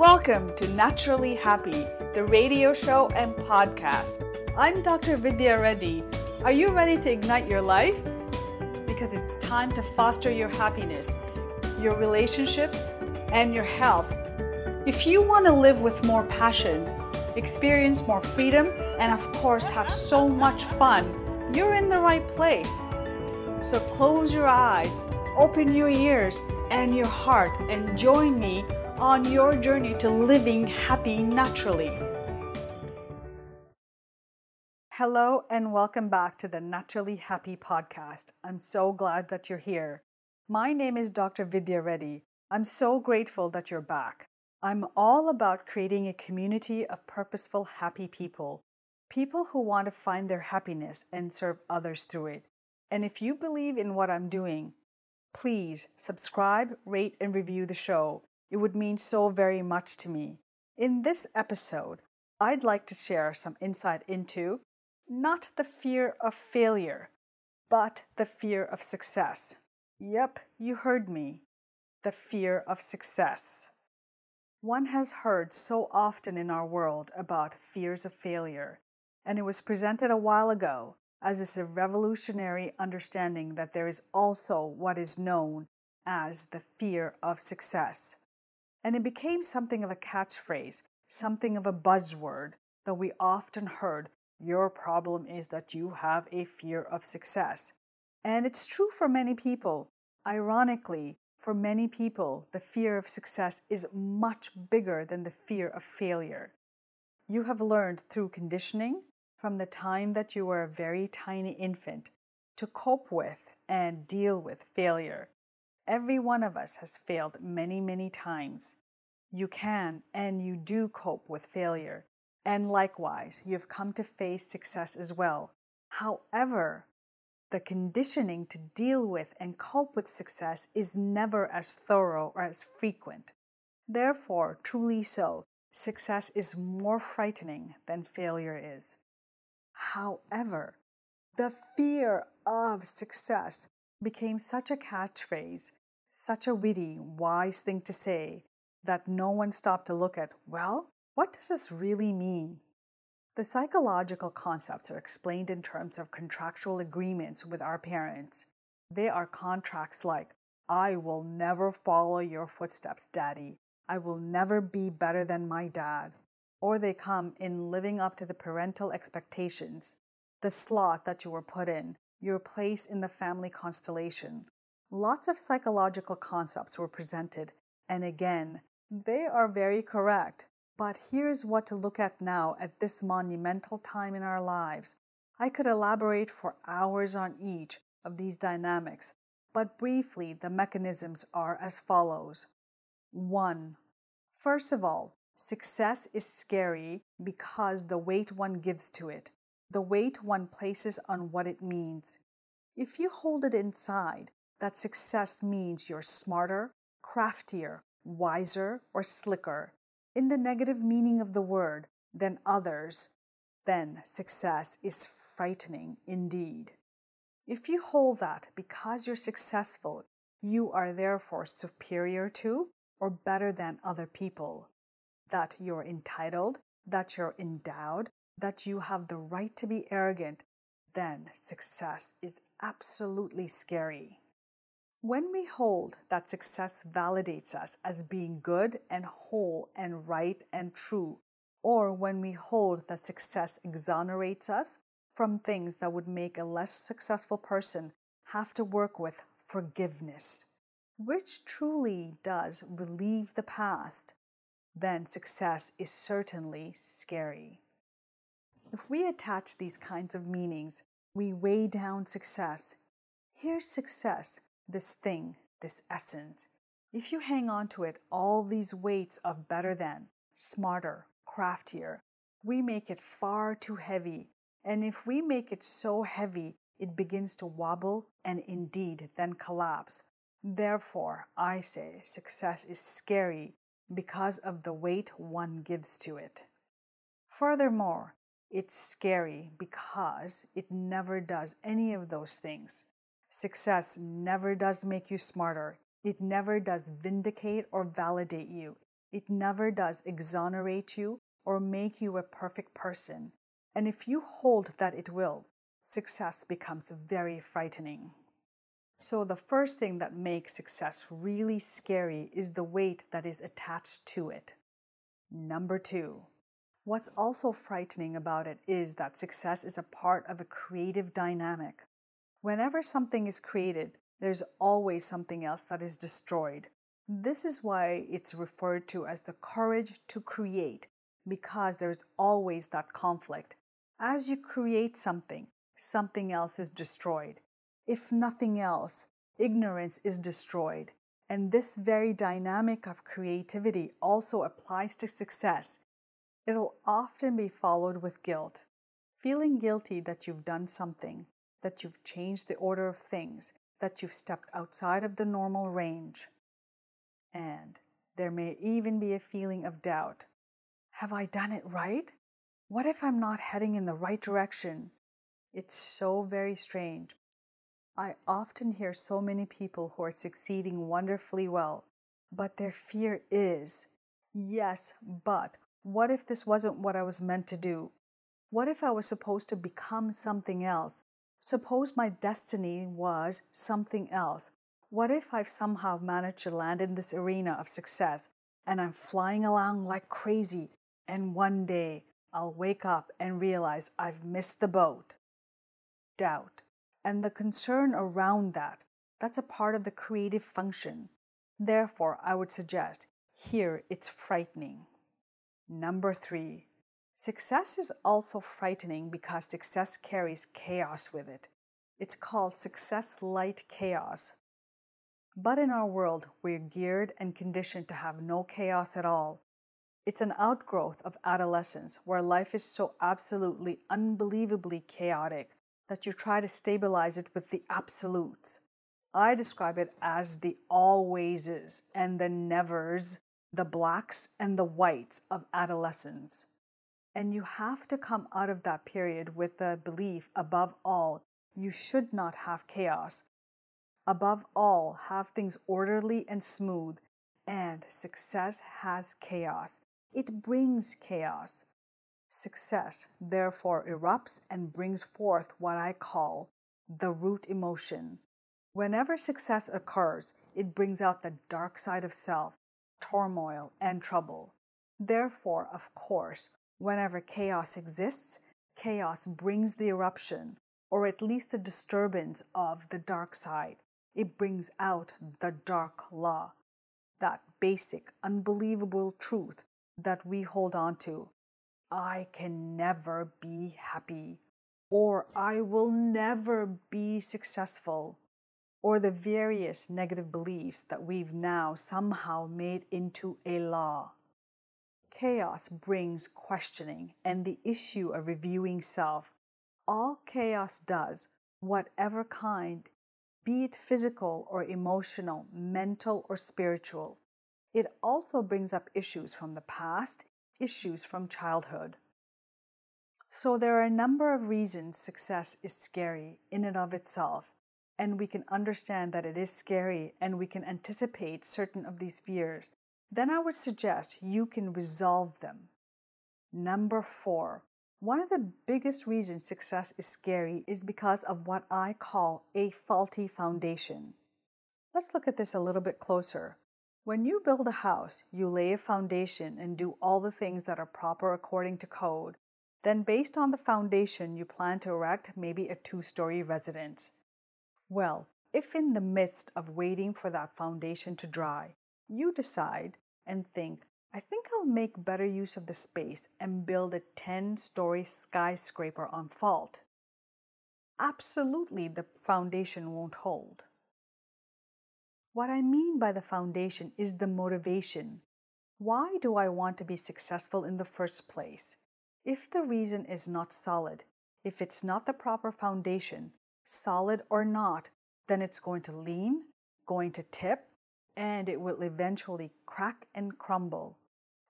Welcome to Naturally Happy, the radio show and podcast. I'm Dr. Vidya Reddy. Are you ready to ignite your life? Because it's time to foster your happiness, your relationships, and your health. If you want to live with more passion, experience more freedom, and of course have so much fun, you're in the right place. So close your eyes, open your ears and your heart, and join me on your journey to living happy naturally. Hello, and welcome back to the Naturally Happy podcast. I'm so glad that you're here. My name is Dr. Vidya Reddy. I'm so grateful that you're back. I'm all about creating a community of purposeful, happy people. People who want to find their happiness and serve others through it. And if you believe in what I'm doing, please subscribe, rate, and review the show. It would mean so very much to me. In this episode, I'd like to share some insight into not the fear of failure, but the fear of success. Yep, you heard me. The fear of success. One has heard so often in our world about fears of failure, and it was presented a while ago as this a revolutionary understanding that there is also what is known as the fear of success. And it became something of a catchphrase, something of a buzzword that we often heard your problem is that you have a fear of success. And it's true for many people. Ironically, for many people, the fear of success is much bigger than the fear of failure. You have learned through conditioning from the time that you were a very tiny infant to cope with and deal with failure. Every one of us has failed many, many times. You can and you do cope with failure. And likewise, you have come to face success as well. However, the conditioning to deal with and cope with success is never as thorough or as frequent. Therefore, truly so, success is more frightening than failure is. However, the fear of success became such a catchphrase such a witty, wise thing to say that no one stopped to look at, well, what does this really mean? The psychological concepts are explained in terms of contractual agreements with our parents. They are contracts like, I will never follow your footsteps, Daddy. I will never be better than my dad. Or they come in living up to the parental expectations, the slot that you were put in, your place in the family constellation, Lots of psychological concepts were presented, and again, they are very correct. But here's what to look at now at this monumental time in our lives. I could elaborate for hours on each of these dynamics, but briefly, the mechanisms are as follows 1. First of all, success is scary because the weight one gives to it, the weight one places on what it means. If you hold it inside, that success means you're smarter, craftier, wiser, or slicker, in the negative meaning of the word, than others, then success is frightening indeed. If you hold that because you're successful, you are therefore superior to or better than other people, that you're entitled, that you're endowed, that you have the right to be arrogant, then success is absolutely scary. When we hold that success validates us as being good and whole and right and true, or when we hold that success exonerates us from things that would make a less successful person have to work with forgiveness, which truly does relieve the past, then success is certainly scary. If we attach these kinds of meanings, we weigh down success. Here's success this thing, this essence, if you hang on to it, all these weights of better than, smarter, craftier, we make it far too heavy. And if we make it so heavy, it begins to wobble and indeed then collapse. Therefore, I say success is scary because of the weight one gives to it. Furthermore, it's scary because it never does any of those things. Success never does make you smarter. It never does vindicate or validate you. It never does exonerate you or make you a perfect person. And if you hold that it will, success becomes very frightening. So, the first thing that makes success really scary is the weight that is attached to it. Number two, what's also frightening about it is that success is a part of a creative dynamic. Whenever something is created, there's always something else that is destroyed. This is why it's referred to as the courage to create, because there's always that conflict. As you create something, something else is destroyed. If nothing else, ignorance is destroyed. And this very dynamic of creativity also applies to success. It'll often be followed with guilt. Feeling guilty that you've done something, that you've changed the order of things, that you've stepped outside of the normal range. And there may even be a feeling of doubt. Have I done it right? What if I'm not heading in the right direction? It's so very strange. I often hear so many people who are succeeding wonderfully well, but their fear is yes, but what if this wasn't what I was meant to do? What if I was supposed to become something else? Suppose my destiny was something else. What if I've somehow managed to land in this arena of success and I'm flying along like crazy, and one day I'll wake up and realize I've missed the boat? Doubt and the concern around that, that's a part of the creative function. Therefore, I would suggest here it's frightening. Number three, Success is also frightening because success carries chaos with it. It's called success light chaos. But in our world, we're geared and conditioned to have no chaos at all. It's an outgrowth of adolescence where life is so absolutely, unbelievably chaotic that you try to stabilize it with the absolutes. I describe it as the alwayses and the nevers, the blacks and the whites of adolescence. And you have to come out of that period with the belief, above all, you should not have chaos. Above all, have things orderly and smooth. And success has chaos. It brings chaos. Success, therefore, erupts and brings forth what I call the root emotion. Whenever success occurs, it brings out the dark side of self, turmoil, and trouble. Therefore, of course, Whenever chaos exists, chaos brings the eruption, or at least the disturbance of the dark side. It brings out the dark law, that basic, unbelievable truth that we hold on to. I can never be happy, or I will never be successful, or the various negative beliefs that we've now somehow made into a law. Chaos brings questioning and the issue of reviewing self. All chaos does, whatever kind, be it physical or emotional, mental or spiritual, it also brings up issues from the past, issues from childhood. So, there are a number of reasons success is scary in and of itself, and we can understand that it is scary and we can anticipate certain of these fears then I would suggest you can resolve them. Number four, one of the biggest reasons success is scary is because of what I call a faulty foundation. Let's look at this a little bit closer. When you build a house, you lay a foundation and do all the things that are proper according to code. Then, based on the foundation, you plan to erect maybe a two story residence. Well, if in the midst of waiting for that foundation to dry, you decide and think, I think I'll make better use of the space and build a 10 story skyscraper on fault. Absolutely, the foundation won't hold. What I mean by the foundation is the motivation. Why do I want to be successful in the first place? If the reason is not solid, if it's not the proper foundation, solid or not, then it's going to lean, going to tip, and it will eventually crack and crumble,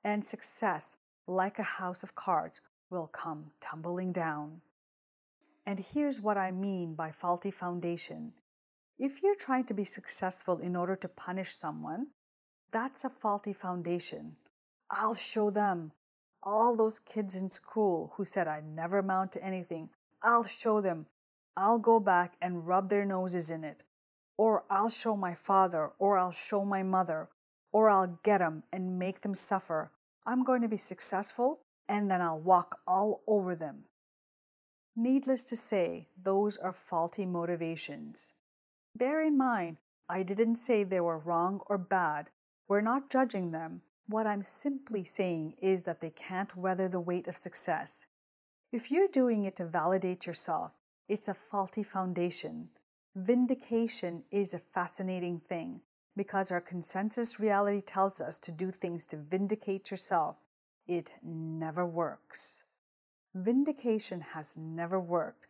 and success, like a house of cards, will come tumbling down. And here's what I mean by faulty foundation. If you're trying to be successful in order to punish someone, that's a faulty foundation. I'll show them. All those kids in school who said I'd never amount to anything, I'll show them. I'll go back and rub their noses in it. Or I'll show my father, or I'll show my mother, or I'll get them and make them suffer. I'm going to be successful, and then I'll walk all over them. Needless to say, those are faulty motivations. Bear in mind, I didn't say they were wrong or bad. We're not judging them. What I'm simply saying is that they can't weather the weight of success. If you're doing it to validate yourself, it's a faulty foundation. Vindication is a fascinating thing because our consensus reality tells us to do things to vindicate yourself. It never works. Vindication has never worked.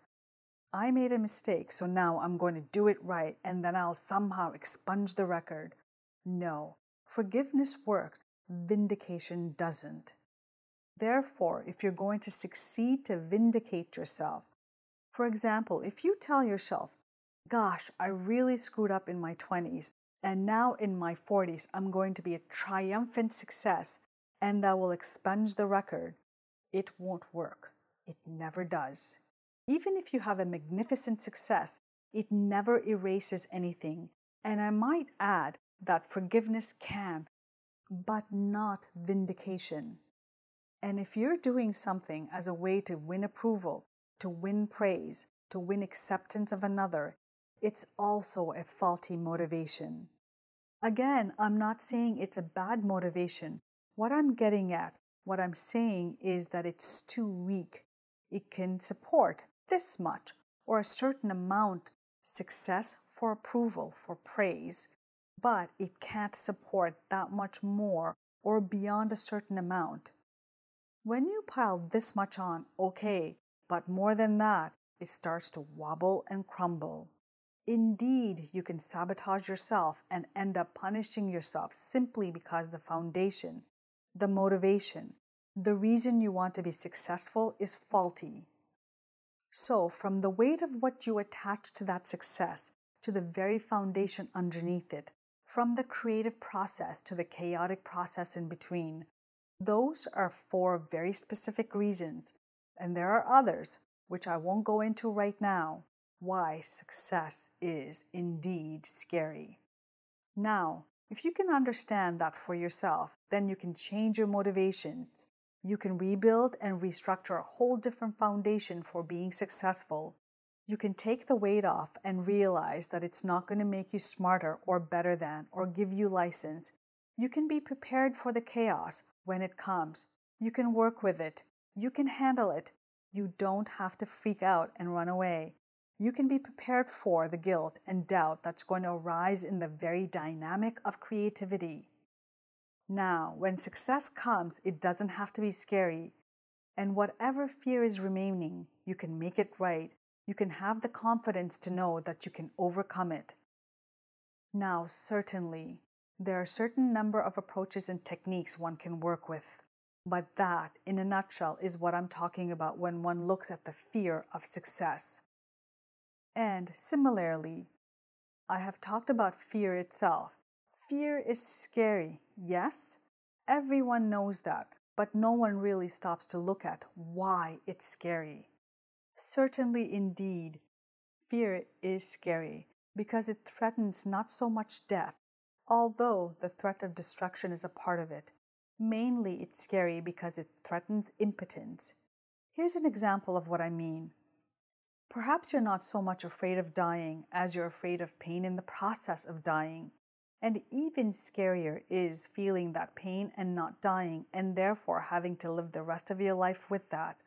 I made a mistake, so now I'm going to do it right and then I'll somehow expunge the record. No, forgiveness works, vindication doesn't. Therefore, if you're going to succeed to vindicate yourself, for example, if you tell yourself, Gosh, I really screwed up in my 20s, and now in my 40s, I'm going to be a triumphant success, and that will expunge the record, it won't work. It never does. Even if you have a magnificent success, it never erases anything. And I might add that forgiveness can, but not vindication. And if you're doing something as a way to win approval, to win praise, to win acceptance of another, it's also a faulty motivation. Again, I'm not saying it's a bad motivation. What I'm getting at, what I'm saying is that it's too weak. It can support this much or a certain amount success for approval, for praise, but it can't support that much more or beyond a certain amount. When you pile this much on, okay, but more than that, it starts to wobble and crumble. Indeed, you can sabotage yourself and end up punishing yourself simply because the foundation, the motivation, the reason you want to be successful is faulty. So, from the weight of what you attach to that success to the very foundation underneath it, from the creative process to the chaotic process in between, those are four very specific reasons, and there are others, which I won't go into right now, why success is indeed scary. Now, if you can understand that for yourself, then you can change your motivations. You can rebuild and restructure a whole different foundation for being successful. You can take the weight off and realize that it's not going to make you smarter or better than or give you license. You can be prepared for the chaos when it comes. You can work with it. You can handle it. You don't have to freak out and run away you can be prepared for the guilt and doubt that's going to arise in the very dynamic of creativity. Now, when success comes, it doesn't have to be scary. And whatever fear is remaining, you can make it right. You can have the confidence to know that you can overcome it. Now, certainly, there are a certain number of approaches and techniques one can work with. But that, in a nutshell, is what I'm talking about when one looks at the fear of success. And similarly, I have talked about fear itself. Fear is scary, yes, everyone knows that, but no one really stops to look at why it's scary. Certainly, indeed, fear is scary because it threatens not so much death, although the threat of destruction is a part of it. Mainly, it's scary because it threatens impotence. Here's an example of what I mean. Perhaps you're not so much afraid of dying as you're afraid of pain in the process of dying. And even scarier is feeling that pain and not dying, and therefore having to live the rest of your life with that.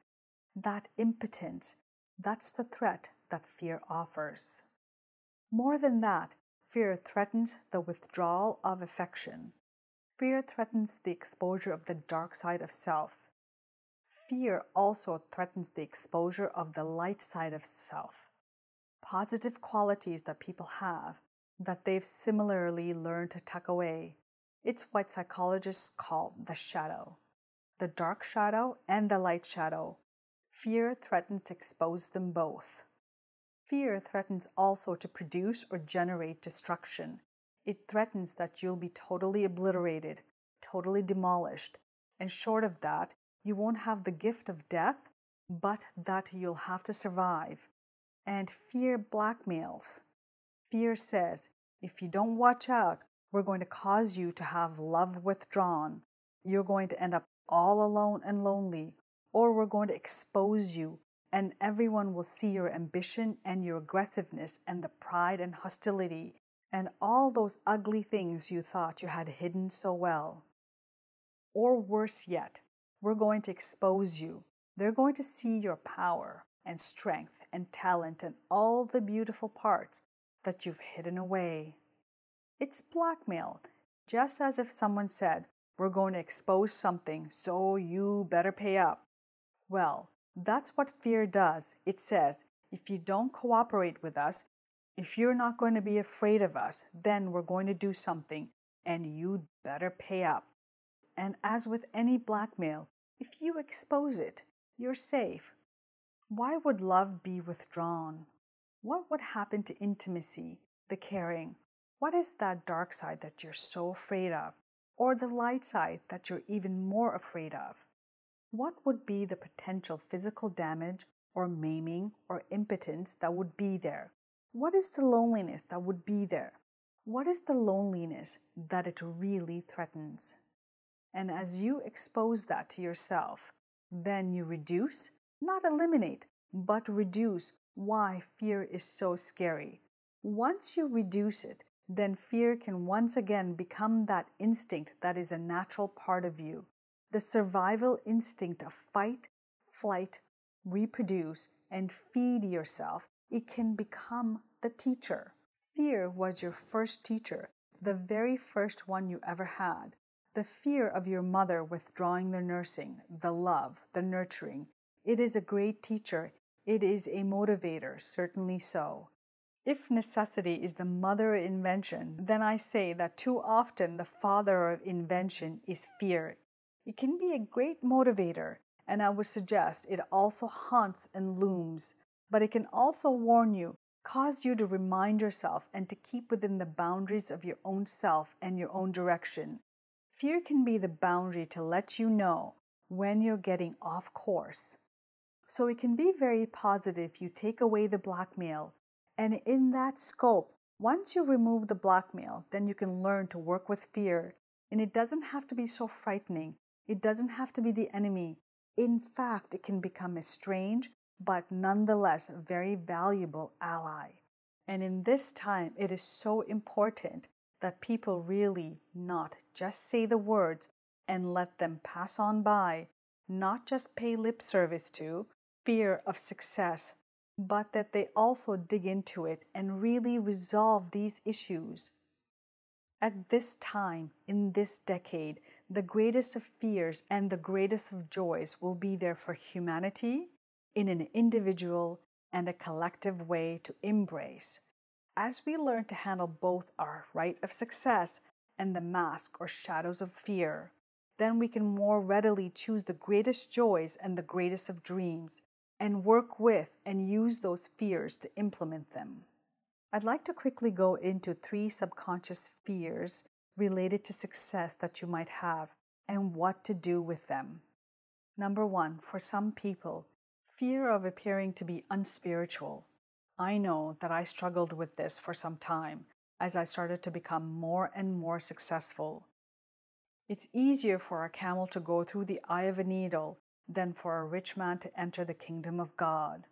That impotence, that's the threat that fear offers. More than that, fear threatens the withdrawal of affection. Fear threatens the exposure of the dark side of self. Fear also threatens the exposure of the light side of self, positive qualities that people have that they've similarly learned to tuck away. It's what psychologists call the shadow. The dark shadow and the light shadow. Fear threatens to expose them both. Fear threatens also to produce or generate destruction. It threatens that you'll be totally obliterated, totally demolished, And short of that, you won't have the gift of death, but that you'll have to survive. And fear blackmails. Fear says, if you don't watch out, we're going to cause you to have love withdrawn. You're going to end up all alone and lonely, or we're going to expose you, and everyone will see your ambition and your aggressiveness and the pride and hostility and all those ugly things you thought you had hidden so well. Or worse yet, we're going to expose you. They're going to see your power and strength and talent and all the beautiful parts that you've hidden away. It's blackmail, just as if someone said, We're going to expose something, so you better pay up. Well, that's what fear does. It says, If you don't cooperate with us, if you're not going to be afraid of us, then we're going to do something, and you'd better pay up. And as with any blackmail, if you expose it, you're safe. Why would love be withdrawn? What would happen to intimacy, the caring? What is that dark side that you're so afraid of? Or the light side that you're even more afraid of? What would be the potential physical damage or maiming or impotence that would be there what is the loneliness that would be there? What is the loneliness that it really threatens? And as you expose that to yourself, then you reduce, not eliminate, but reduce why fear is so scary. Once you reduce it, then fear can once again become that instinct that is a natural part of you. The survival instinct of fight, flight, reproduce, and feed yourself it can become the teacher. Fear was your first teacher, the very first one you ever had. The fear of your mother withdrawing the nursing, the love, the nurturing. It is a great teacher. It is a motivator, certainly so. If necessity is the mother of invention, then I say that too often the father of invention is fear. It can be a great motivator, and I would suggest it also haunts and looms but it can also warn you, cause you to remind yourself and to keep within the boundaries of your own self and your own direction. Fear can be the boundary to let you know when you're getting off course. So it can be very positive if you take away the blackmail. And in that scope, once you remove the blackmail, then you can learn to work with fear. And it doesn't have to be so frightening. It doesn't have to be the enemy. In fact, it can become a strange, but nonetheless very valuable ally. And in this time, it is so important that people really not just say the words and let them pass on by, not just pay lip service to fear of success, but that they also dig into it and really resolve these issues. At this time, in this decade, the greatest of fears and the greatest of joys will be there for humanity in an individual and a collective way to embrace. As we learn to handle both our right of success and the mask or shadows of fear, then we can more readily choose the greatest joys and the greatest of dreams and work with and use those fears to implement them. I'd like to quickly go into three subconscious fears related to success that you might have and what to do with them. Number one, for some people, fear of appearing to be unspiritual. I know that I struggled with this for some time as I started to become more and more successful. It's easier for a camel to go through the eye of a needle than for a rich man to enter the kingdom of God.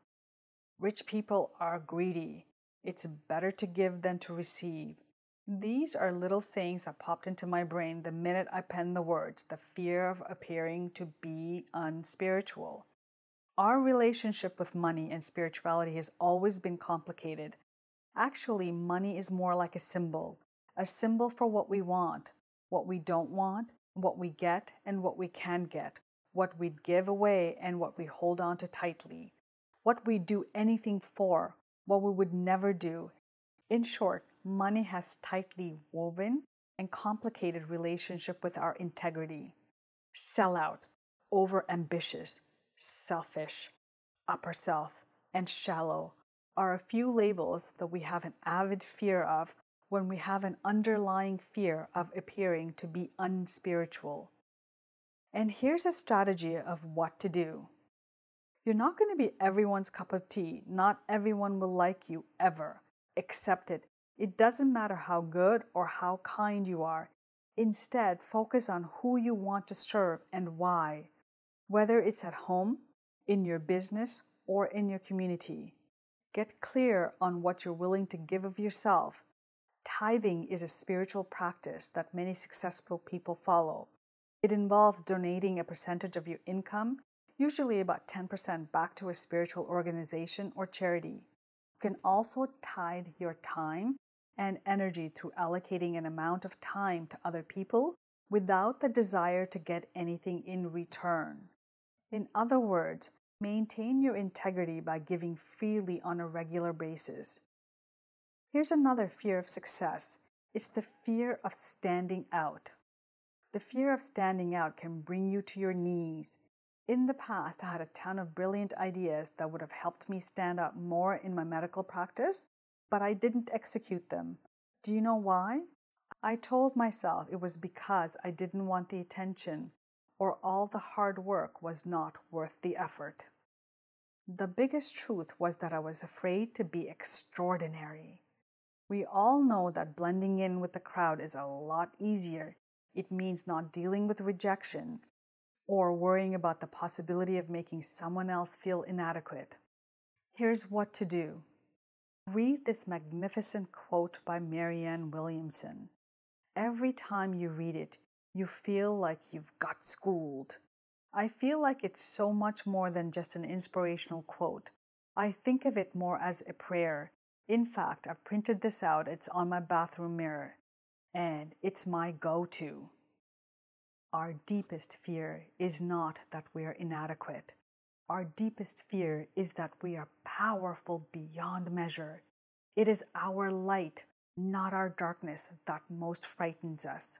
Rich people are greedy. It's better to give than to receive. These are little sayings that popped into my brain the minute I penned the words, the fear of appearing to be unspiritual. Our relationship with money and spirituality has always been complicated. Actually, money is more like a symbol, a symbol for what we want, what we don't want, what we get, and what we can get, what we'd give away and what we hold on to tightly, what we do anything for, what we would never do. In short, money has tightly woven and complicated relationship with our integrity. Sell out, over ambitious, selfish, upper self, and shallow are a few labels that we have an avid fear of when we have an underlying fear of appearing to be unspiritual. And here's a strategy of what to do. You're not going to be everyone's cup of tea. Not everyone will like you ever. Accept it. It doesn't matter how good or how kind you are. Instead, focus on who you want to serve and why, whether it's at home, in your business, or in your community. Get clear on what you're willing to give of yourself. Tithing is a spiritual practice that many successful people follow. It involves donating a percentage of your income, usually about 10%, back to a spiritual organization or charity. You can also tithe your time and energy through allocating an amount of time to other people without the desire to get anything in return. In other words, maintain your integrity by giving freely on a regular basis. Here's another fear of success it's the fear of standing out. The fear of standing out can bring you to your knees. In the past, I had a ton of brilliant ideas that would have helped me stand out more in my medical practice, but I didn't execute them. Do you know why? I told myself it was because I didn't want the attention or all the hard work was not worth the effort. The biggest truth was that I was afraid to be extraordinary. We all know that blending in with the crowd is a lot easier it means not dealing with rejection or worrying about the possibility of making someone else feel inadequate. Here's what to do read this magnificent quote by Marianne Williamson. Every time you read it, you feel like you've got schooled. I feel like it's so much more than just an inspirational quote. I think of it more as a prayer. In fact, I've printed this out, it's on my bathroom mirror and it's my go to. Our deepest fear is not that we are inadequate. Our deepest fear is that we are powerful beyond measure. It is our light, not our darkness, that most frightens us.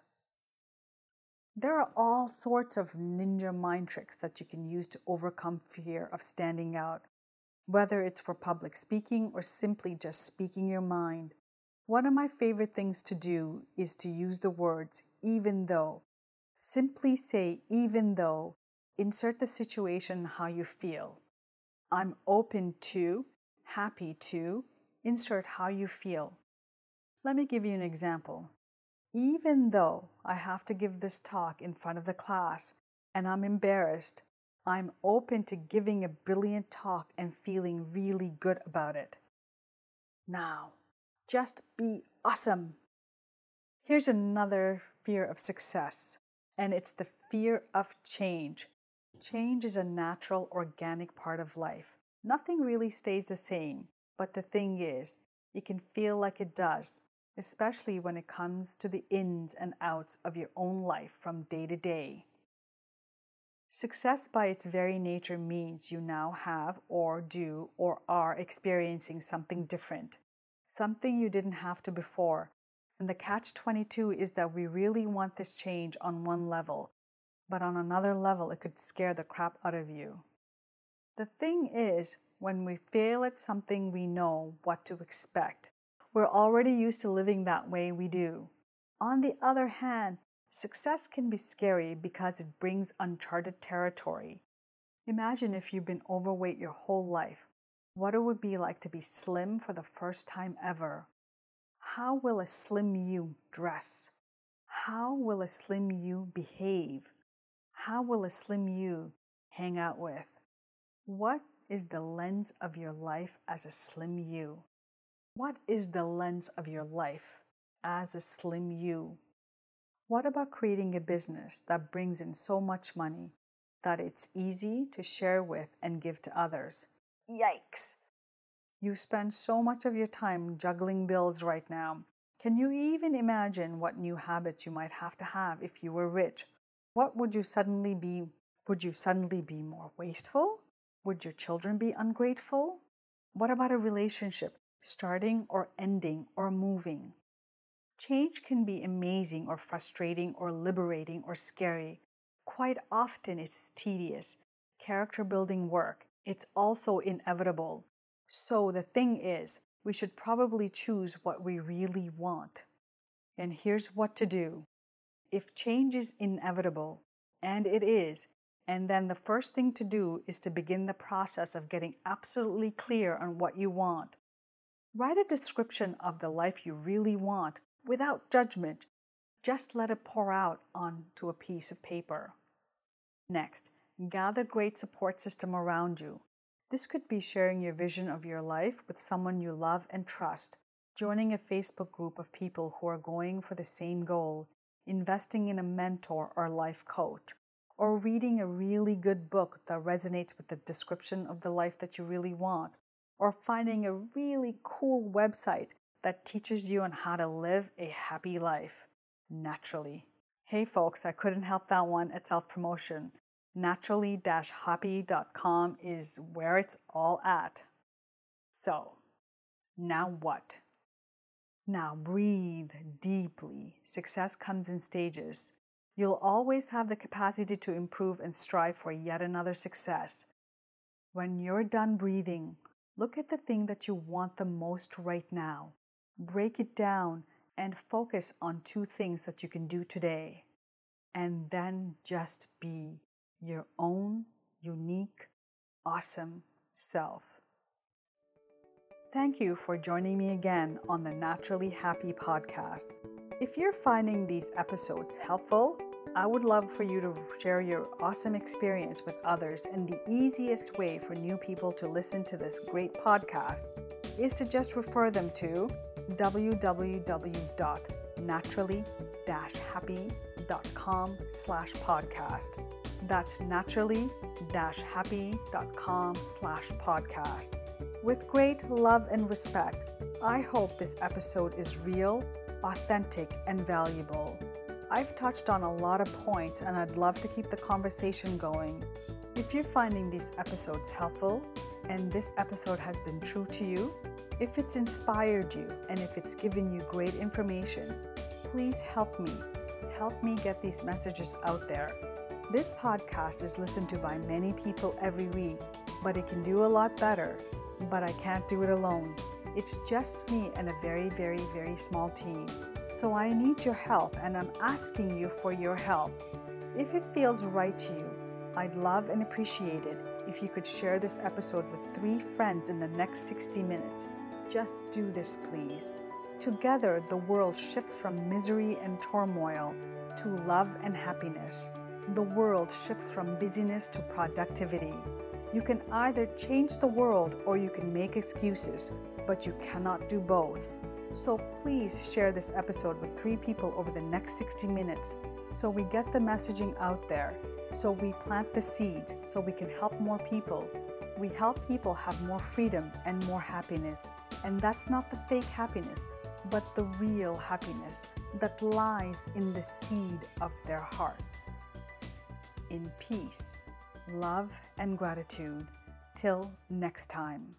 There are all sorts of ninja mind tricks that you can use to overcome fear of standing out, whether it's for public speaking or simply just speaking your mind. One of my favorite things to do is to use the words even though Simply say, even though, insert the situation how you feel. I'm open to, happy to, insert how you feel. Let me give you an example. Even though I have to give this talk in front of the class and I'm embarrassed, I'm open to giving a brilliant talk and feeling really good about it. Now, just be awesome. Here's another fear of success and it's the fear of change. Change is a natural, organic part of life. Nothing really stays the same, but the thing is, it can feel like it does, especially when it comes to the ins and outs of your own life from day to day. Success by its very nature means you now have, or do, or are experiencing something different, something you didn't have to before, and the catch 22 is that we really want this change on one level, but on another level, it could scare the crap out of you. The thing is, when we fail at something, we know what to expect. We're already used to living that way we do. On the other hand, success can be scary because it brings uncharted territory. Imagine if you've been overweight your whole life, what it would be like to be slim for the first time ever. How will a slim you dress? How will a slim you behave? How will a slim you hang out with? What is the lens of your life as a slim you? What is the lens of your life as a slim you? What about creating a business that brings in so much money that it's easy to share with and give to others? Yikes! You spend so much of your time juggling bills right now. Can you even imagine what new habits you might have to have if you were rich? What would you suddenly be? Would you suddenly be more wasteful? Would your children be ungrateful? What about a relationship starting or ending or moving? Change can be amazing or frustrating or liberating or scary. Quite often it's tedious, character building work. It's also inevitable. So the thing is, we should probably choose what we really want. And here's what to do. If change is inevitable, and it is, and then the first thing to do is to begin the process of getting absolutely clear on what you want. Write a description of the life you really want without judgment. Just let it pour out onto a piece of paper. Next, gather great support system around you. This could be sharing your vision of your life with someone you love and trust, joining a Facebook group of people who are going for the same goal, investing in a mentor or life coach, or reading a really good book that resonates with the description of the life that you really want, or finding a really cool website that teaches you on how to live a happy life naturally. Hey folks, I couldn't help that one at self promotion. Naturally happy.com is where it's all at. So, now what? Now breathe deeply. Success comes in stages. You'll always have the capacity to improve and strive for yet another success. When you're done breathing, look at the thing that you want the most right now. Break it down and focus on two things that you can do today. And then just be your own unique, awesome self. Thank you for joining me again on the Naturally Happy podcast. If you're finding these episodes helpful, I would love for you to share your awesome experience with others. And the easiest way for new people to listen to this great podcast is to just refer them to www.naturally-happy.com slash podcast. That's naturally-happy.com slash podcast. With great love and respect, I hope this episode is real authentic, and valuable. I've touched on a lot of points and I'd love to keep the conversation going. If you're finding these episodes helpful and this episode has been true to you, if it's inspired you and if it's given you great information, please help me. Help me get these messages out there. This podcast is listened to by many people every week, but it can do a lot better. But I can't do it alone. It's just me and a very, very, very small team. So I need your help and I'm asking you for your help. If it feels right to you, I'd love and appreciate it if you could share this episode with three friends in the next 60 minutes. Just do this, please. Together, the world shifts from misery and turmoil to love and happiness. The world shifts from busyness to productivity. You can either change the world or you can make excuses but you cannot do both. So please share this episode with three people over the next 60 minutes so we get the messaging out there, so we plant the seeds, so we can help more people. We help people have more freedom and more happiness. And that's not the fake happiness, but the real happiness that lies in the seed of their hearts. In peace, love, and gratitude. Till next time.